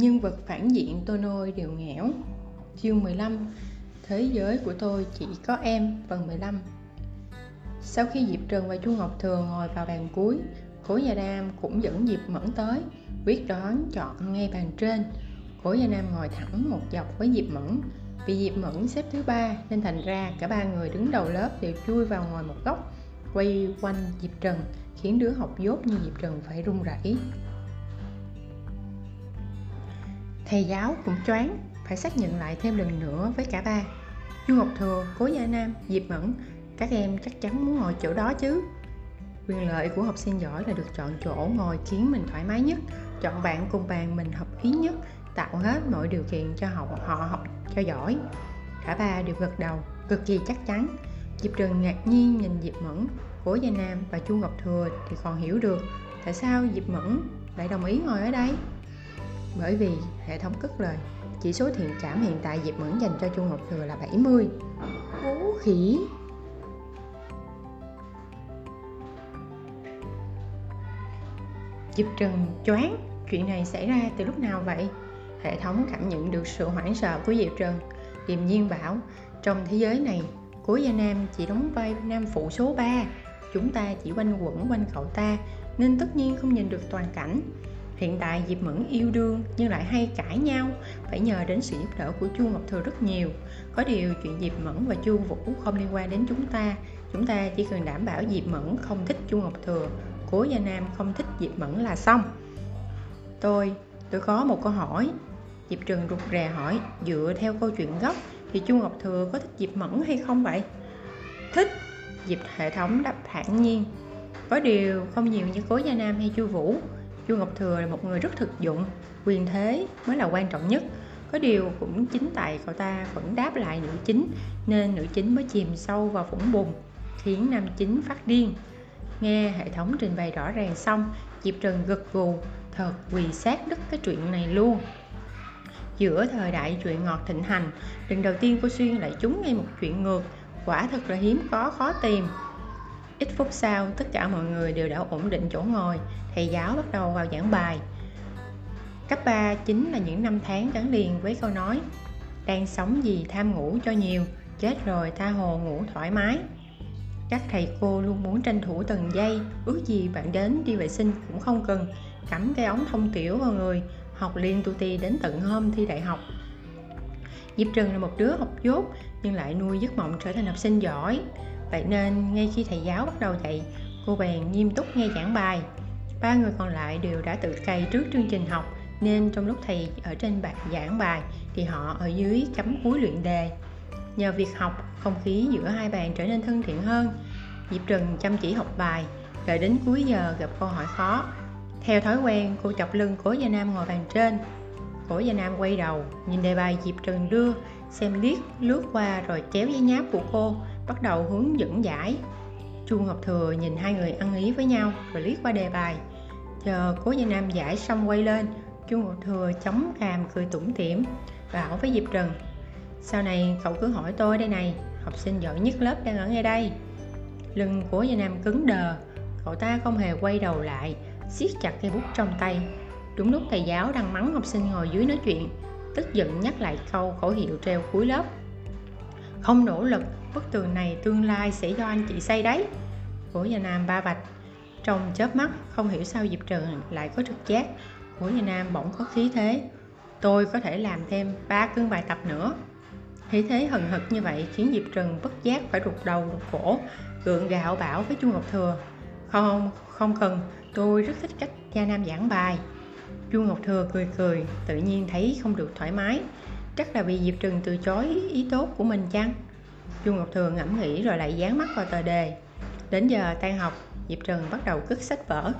Nhân vật phản diện tôi nôi đều nghẽo. Chương 15 Thế giới của tôi chỉ có em, Phần 15 Sau khi Diệp Trần và Chu Ngọc Thừa ngồi vào bàn cuối Cố Gia Nam cũng dẫn Diệp Mẫn tới, Quyết đoán chọn ngay bàn trên. Cố Gia Nam ngồi thẳng một dọc với Diệp Mẫn. Vì Diệp Mẫn xếp thứ ba, Nên thành ra cả ba người đứng đầu lớp đều chui vào ngồi một góc, Quay quanh Diệp Trần, Khiến đứa học dốt như Diệp Trần phải run rẩy thầy giáo cũng choáng phải xác nhận lại thêm lần nữa với cả ba. Chu ngọc thừa cố gia nam, diệp mẫn, các em chắc chắn muốn ngồi chỗ đó chứ. Quyền lợi của học sinh giỏi là được chọn chỗ ngồi khiến mình thoải mái nhất, chọn bạn cùng bàn mình hợp ý nhất, tạo hết mọi điều kiện cho học họ học cho giỏi. Cả ba đều gật đầu, cực kỳ chắc chắn. Diệp trần ngạc nhiên nhìn diệp mẫn, cố gia nam và chu ngọc thừa thì còn hiểu được tại sao diệp mẫn lại đồng ý ngồi ở đây bởi vì hệ thống cất lời, chỉ số thiện cảm hiện tại Diệp Mẫn dành cho Chu Ngọc Thừa là 70 Bố khỉ Diệp Trần choáng, Chuyện này xảy ra từ lúc nào vậy? Hệ thống cảm nhận được sự hoảng sợ của Diệp Trần. Điềm nhiên bảo, Trong thế giới này, Cố Gia Nam chỉ đóng vai nam phụ số 3 Chúng ta chỉ quanh quẩn quanh cậu ta, Nên tất nhiên không nhìn được toàn cảnh. Hiện tại Diệp Mẫn yêu đương nhưng lại hay cãi nhau, phải nhờ đến sự giúp đỡ của Chu Ngọc Thừa rất nhiều. Có điều chuyện Diệp Mẫn và Chu Vũ không liên quan đến chúng ta. Chúng ta chỉ cần đảm bảo Diệp Mẫn không thích Chu Ngọc Thừa, Cố Gia Nam không thích Diệp Mẫn là xong. Tôi, tôi có một câu hỏi. Diệp Trừng rụt rè hỏi, dựa theo câu chuyện gốc thì Chu Ngọc Thừa có thích Diệp Mẫn hay không vậy? Thích, Diệp hệ thống đáp thản nhiên. Có điều không nhiều như Cố Gia Nam hay Chu Vũ chu ngọc thừa là một người rất thực dụng, quyền thế mới là quan trọng nhất. Có điều cũng chính tại cậu ta vẫn đáp lại nữ chính, nên nữ chính mới chìm sâu vào vũng bùn, khiến nam chính phát điên. Nghe hệ thống trình bày rõ ràng xong, diệp trần gật gù, thật quỳ sát đứt cái chuyện này luôn. Giữa thời đại chuyện ngọt thịnh hành, lần đầu tiên cô xuyên lại trúng ngay một chuyện ngược, quả thật là hiếm có khó tìm ít phút sau, tất cả mọi người đều đã ổn định chỗ ngồi, thầy giáo bắt đầu vào giảng bài. Cấp 3 chính là những năm tháng gắn liền với câu nói, đang sống gì tham ngủ cho nhiều, chết rồi tha hồ ngủ thoải mái. Các thầy cô luôn muốn tranh thủ từng giây, ước gì bạn đến đi vệ sinh cũng không cần, cắm cái ống thông tiểu vào người, học liên tu ti đến tận hôm thi đại học. Diệp Trần là một đứa học dốt, nhưng lại nuôi giấc mộng trở thành học sinh giỏi vậy nên ngay khi thầy giáo bắt đầu dạy, cô bèn nghiêm túc nghe giảng bài. Ba người còn lại đều đã tự cày trước chương trình học, nên trong lúc thầy ở trên bàn giảng bài thì họ ở dưới chấm cuối luyện đề. Nhờ việc học, không khí giữa hai bàn trở nên thân thiện hơn. Diệp trần chăm chỉ học bài, đợi đến cuối giờ gặp câu hỏi khó. Theo thói quen, cô chọc lưng cố gia nam ngồi bàn trên. Cố gia nam quay đầu, nhìn đề bài diệp trần đưa, xem liếc lướt qua rồi chéo giấy nháp của cô bắt đầu hướng dẫn giải. Chu ngọc thừa nhìn hai người ăn ý với nhau rồi liếc qua đề bài. Chờ cố gia nam giải xong quay lên, chu ngọc thừa chống cằm cười tủm tỉm, bảo với diệp trần, sau này cậu cứ hỏi tôi đây này, học sinh giỏi nhất lớp đang ở ngay đây. Lưng của gia nam cứng đờ, cậu ta không hề quay đầu lại, siết chặt cây bút trong tay. Đúng lúc thầy giáo đang mắng học sinh ngồi dưới nói chuyện, tức giận nhắc lại câu khẩu hiệu treo cuối lớp. Không nỗ lực bức tường này tương lai sẽ do anh chị xây đấy. Của gia nam ba vạch. Trong chớp mắt, không hiểu sao diệp trần lại có trực giác. Của gia nam bỗng có khí thế. Tôi có thể làm thêm ba cân bài tập nữa. Khí thế hừng hực như vậy khiến diệp trần bất giác phải rụt đầu rụt cổ, gượng gạo bảo với chu ngọc thừa. Không không cần, tôi rất thích cách gia nam giảng bài. Chu ngọc thừa cười cười, tự nhiên thấy không được thoải mái. Chắc là vì diệp trừng từ chối ý tốt của mình chăng? Chu ngọc thường ngẫm nghĩ rồi lại dán mắt vào tờ đề. Đến giờ tan học, diệp trần bắt đầu cất sách vở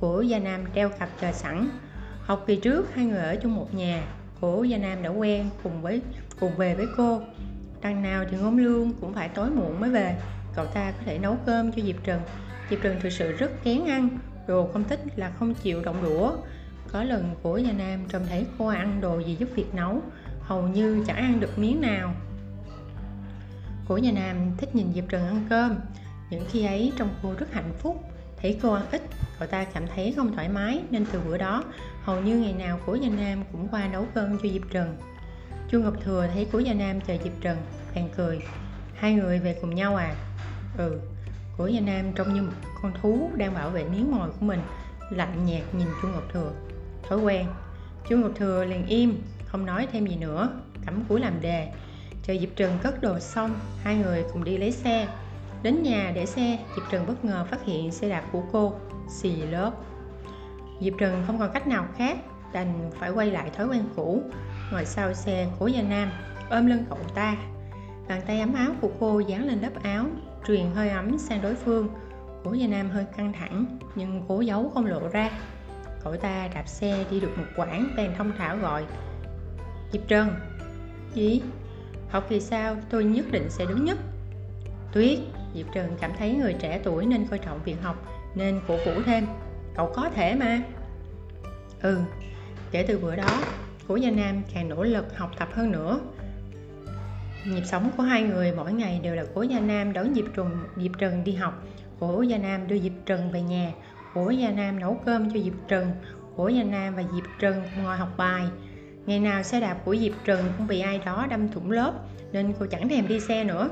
của gia nam treo cặp chờ sẵn. Học kỳ trước, hai người ở chung một nhà của gia nam đã quen cùng với, cùng về với cô. Đằng nào thì ngôn lương cũng phải tối muộn mới về. Cậu ta có thể nấu cơm cho diệp trần diệp trần thực sự rất kén ăn, đồ không thích là không chịu động đũa. Có lần của gia nam trông thấy cô ăn đồ gì giúp việc nấu, hầu như chẳng ăn được miếng nào của nhà nam thích nhìn diệp trần ăn cơm. Những khi ấy, trong cô rất hạnh phúc, thấy cô ăn ít, cậu ta cảm thấy không thoải mái, nên từ bữa đó, hầu như ngày nào của nhà nam cũng qua nấu cơm cho diệp trần chu ngọc thừa thấy của nhà nam chờ diệp trần bèn cười. Hai người về cùng nhau à? Ừ Của nhà nam trông như một con thú đang bảo vệ miếng mồi của mình, lạnh nhạt nhìn chu ngọc thừa. Thói quen. Chu ngọc thừa liền im, không nói thêm gì nữa, cắm cúi làm đề chờ diệp trần cất đồ xong, hai người cùng đi lấy xe. Đến nhà để xe, diệp trần bất ngờ phát hiện xe đạp của cô xì lốp. diệp trần không còn cách nào khác, đành phải quay lại thói quen cũ. Ngồi sau xe của gia nam, ôm lưng cậu ta. Bàn tay ấm áo của cô dán lên lớp áo, truyền hơi ấm sang đối phương. Cố gia nam hơi căng thẳng, nhưng cố giấu không lộ ra. Cậu ta đạp xe đi được một quãng, bèn thông thả gọi. Diệp trần gì? Học kỳ sau tôi nhất định sẽ đứng nhất. Tuyết, diệp trần cảm thấy người trẻ tuổi nên coi trọng việc học, nên cổ vũ thêm. Cậu có thể mà. Ừ kể từ bữa đó cố gia nam càng nỗ lực học tập hơn nữa. Nhịp sống của hai người mỗi ngày đều là cố gia nam đón diệp trùng, diệp trần đi học. Cố gia nam đưa diệp trần về nhà. Cố gia nam nấu cơm cho diệp trần. Cố gia nam và diệp trần ngồi học bài ngày nào xe đạp của diệp trần cũng bị ai đó đâm thủng lớp, nên cô chẳng thèm đi xe nữa.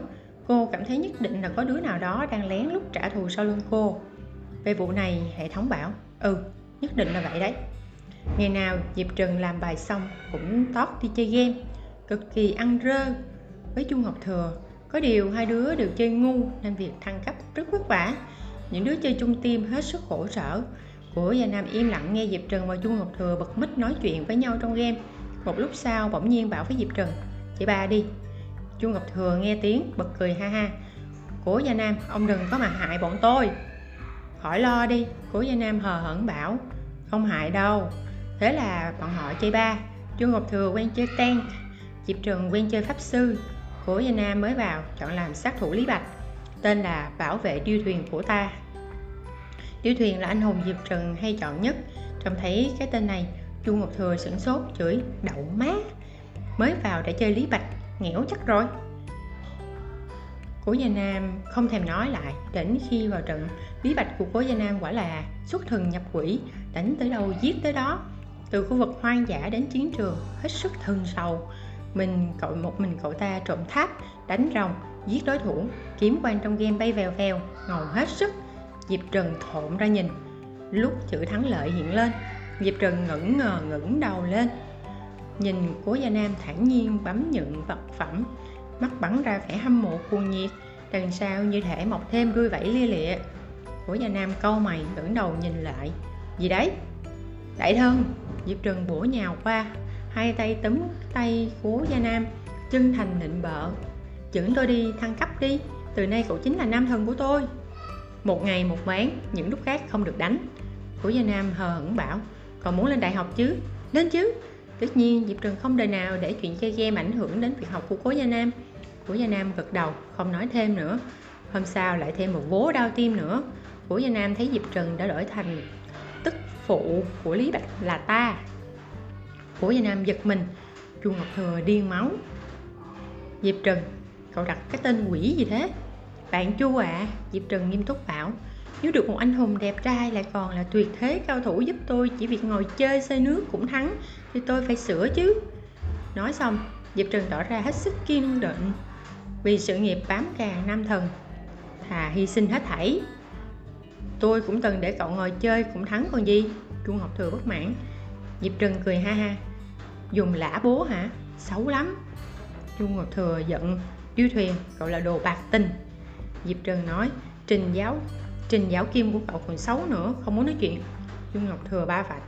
Cô cảm thấy nhất định là có đứa nào đó đang lén lút trả thù sau lưng cô. Về vụ này, hệ thống bảo ừ nhất định là vậy đấy. Ngày nào diệp trần làm bài xong cũng tót đi chơi game, cực kỳ ăn rơ. Với chu ngọc thừa, có điều hai đứa đều chơi ngu nên việc thăng cấp rất vất vả. Những đứa chơi chung tim hết sức khổ sở. Của gia nam im lặng nghe diệp trần và chu ngọc thừa bật mít nói chuyện với nhau trong game một lúc sau bỗng nhiên bảo với diệp trần, chị ba đi. Chu ngọc thừa nghe tiếng, bật cười ha ha. Của gia nam, ông đừng có mà hại bọn tôi. Khỏi lo đi, cố gia nam hờ hững bảo. Không hại đâu, thế là bọn họ chơi ba. Chu ngọc thừa quen chơi ten, diệp trần quen chơi pháp sư. Cố gia nam mới vào chọn làm sát thủ lý bạch, tên là bảo vệ điêu thuyền của ta. Điêu thuyền là anh hùng diệp trần hay chọn nhất, trông thấy cái tên này chu ngọc thừa sửng sốt chửi, đậu má, mới vào đã chơi lý bạch, nghẽo chắc rồi. Cố gia nam không thèm nói lại, đến khi vào trận, lý bạch của cố gia nam quả là xuất thần nhập quỷ, đánh tới đâu giết tới đó. Từ khu vực hoang dã đến chiến trường, hết sức thân sầu. Mình cậu, một mình cậu ta trộm tháp, đánh rồng, giết đối thủ, kiếm quan trong game bay vèo vèo, ngầu hết sức. Diệp trần thộn ra nhìn, lúc chữ thắng lợi hiện lên diệp trần ngẩn ngờ, ngẩng đầu lên. Nhìn cố gia nam thản nhiên bấm nhận vật phẩm, mắt bắn ra vẻ hâm mộ, cuồng nhiệt, đằng sau như thể mọc thêm đuôi vẫy lia lịa. Cố gia nam câu mày, ngẩng đầu nhìn lại. Gì đấy? Đại thân diệp trần bổ nhào qua, hai tay túm tay cố gia nam, chân thành nịnh bợ. Dẫn tôi đi thăng cấp đi, từ nay cậu chính là nam thần của tôi. Một ngày một bán những lúc khác không được đánh. Cố gia nam hờ hững bảo còn muốn lên đại học chứ? Lên chứ. Tất nhiên diệp trần không đời nào để chuyện chơi game ảnh hưởng đến việc học của cố gia nam. Cố gia nam gật đầu không nói thêm nữa. Hôm sau lại thêm một vố đau tim nữa. Cố gia nam thấy diệp trần đã đổi thành tức phụ của lý bạch là ta. Cố gia nam giật mình. Chu ngọc thừa điên máu. Diệp trần cậu đặt cái tên quỷ gì thế? Bạn chu ạ à, diệp trần nghiêm túc bảo nếu được một anh hùng đẹp trai lại còn là tuyệt thế cao thủ giúp tôi chỉ việc ngồi chơi xơi nước cũng thắng, thì tôi phải sửa chứ. Nói xong, diệp trần tỏ ra hết sức kiên định vì sự nghiệp bám càng nam thần. Thà hy sinh hết thảy. Tôi cũng từng để cậu ngồi chơi cũng thắng còn gì? Chu ngọc thừa bất mãn. Diệp trần cười ha ha. Dùng lã bố hả? Xấu lắm. Chu ngọc thừa giận. Điêu thuyền, cậu là đồ bạc tình. Diệp trần nói, trình giáo trình giáo kim của cậu còn xấu nữa, không muốn nói chuyện. Dung ngọc thừa ba vạch.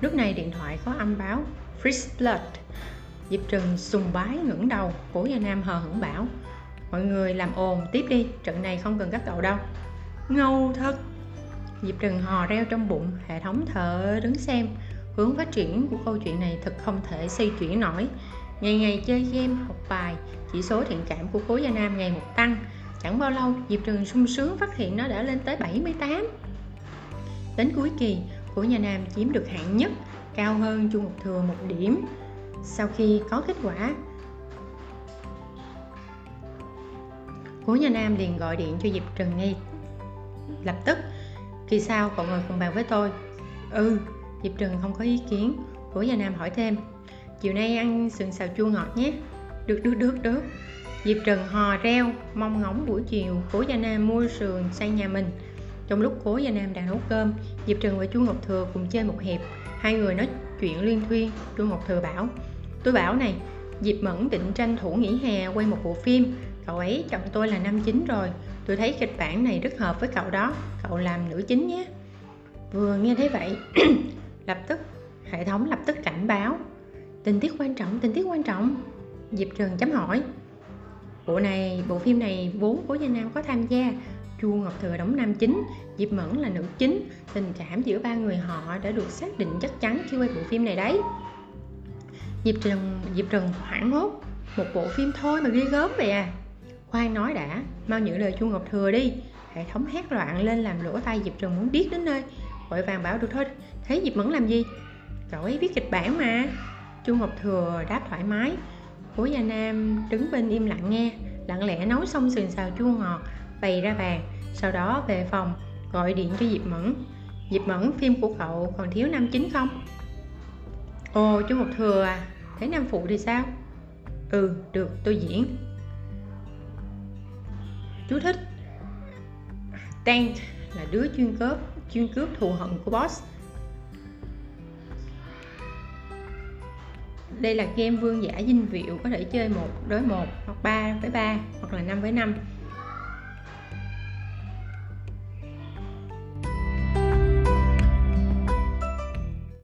Lúc này điện thoại có âm báo, Fritz blood. Diệp Trừng sùng bái ngẩng đầu, cố gia nam hờ hững bảo, mọi người làm ồn tiếp đi, trận này không cần các cậu đâu. Ngâu thật. Diệp Trừng hò reo trong bụng, hệ thống thở đứng xem. Hướng phát triển của câu chuyện này thật không thể xây chuyển nổi. Ngày ngày chơi game, học bài, chỉ số thiện cảm của cố gia nam ngày một tăng chẳng bao lâu diệp trường sung sướng phát hiện nó đã lên tới 78 đến cuối kỳ của nhà nam chiếm được hạng nhất cao hơn chu ngọc thừa một điểm. Sau khi có kết quả của nhà nam liền gọi điện cho diệp trần ngay. Lập tức Kỳ sau cậu ngồi cùng bàn với tôi. Ừ, Diệp Trần không có ý kiến. Của nhà Nam hỏi thêm Chiều nay ăn sườn xào chua ngọt nhé. Được, được, được, được. Diệp Trần hò reo, mong ngóng buổi chiều Cố Gia Nam mua sườn sang nhà mình. Trong lúc Cố Gia Nam đang nấu cơm Diệp Trần và Chu Ngọc Thừa cùng chơi một hiệp Hai người nói chuyện liên thuyên Chu Ngọc Thừa bảo Tôi bảo này, Diệp Mẫn định tranh thủ nghỉ hè quay một bộ phim. Cậu ấy chọn tôi là nam chính rồi. Tôi thấy kịch bản này rất hợp với cậu đó. Cậu làm nữ chính nhé. Vừa nghe thấy vậy Lập tức Hệ thống lập tức cảnh báo Tình tiết quan trọng, tình tiết quan trọng. Diệp Trần chấm hỏi Bộ này, bộ phim này vốn của Gia Nam có tham gia. Chu Ngọc Thừa đóng nam chính Diệp Mẫn là nữ chính. Tình cảm giữa ba người họ đã được xác định chắc chắn khi quay bộ phim này đấy. Diệp Trần, Diệp Trần hoảng hốt. Một bộ phim thôi mà ghê gớm vậy à. Khoan nói đã, mau nhử lời Chu Ngọc Thừa đi. Hệ thống hét loạn lên làm lỗ tai Diệp Trần muốn điếc đến nơi. Vội vàng bảo được thôi, thấy Diệp Mẫn làm gì? Cậu ấy viết kịch bản mà. Chu Ngọc Thừa đáp thoải mái. Cố Gia Nam, đứng bên im lặng nghe, Lặng lẽ nấu xong sườn xào chua ngọt, Bày ra bàn, Sau đó về phòng, gọi điện cho Diệp Mẫn Diệp Mẫn, phim của cậu còn thiếu nam chính không? Ồ, chú một Thừa à Thế nam phụ thì sao? Ừ được, tôi diễn Chú thích Tank là đứa chuyên cướp chuyên cướp thù hận của boss đây là game vương giả dinh việu có thể chơi một đối một hoặc 3 với 3 hoặc là 5 với 5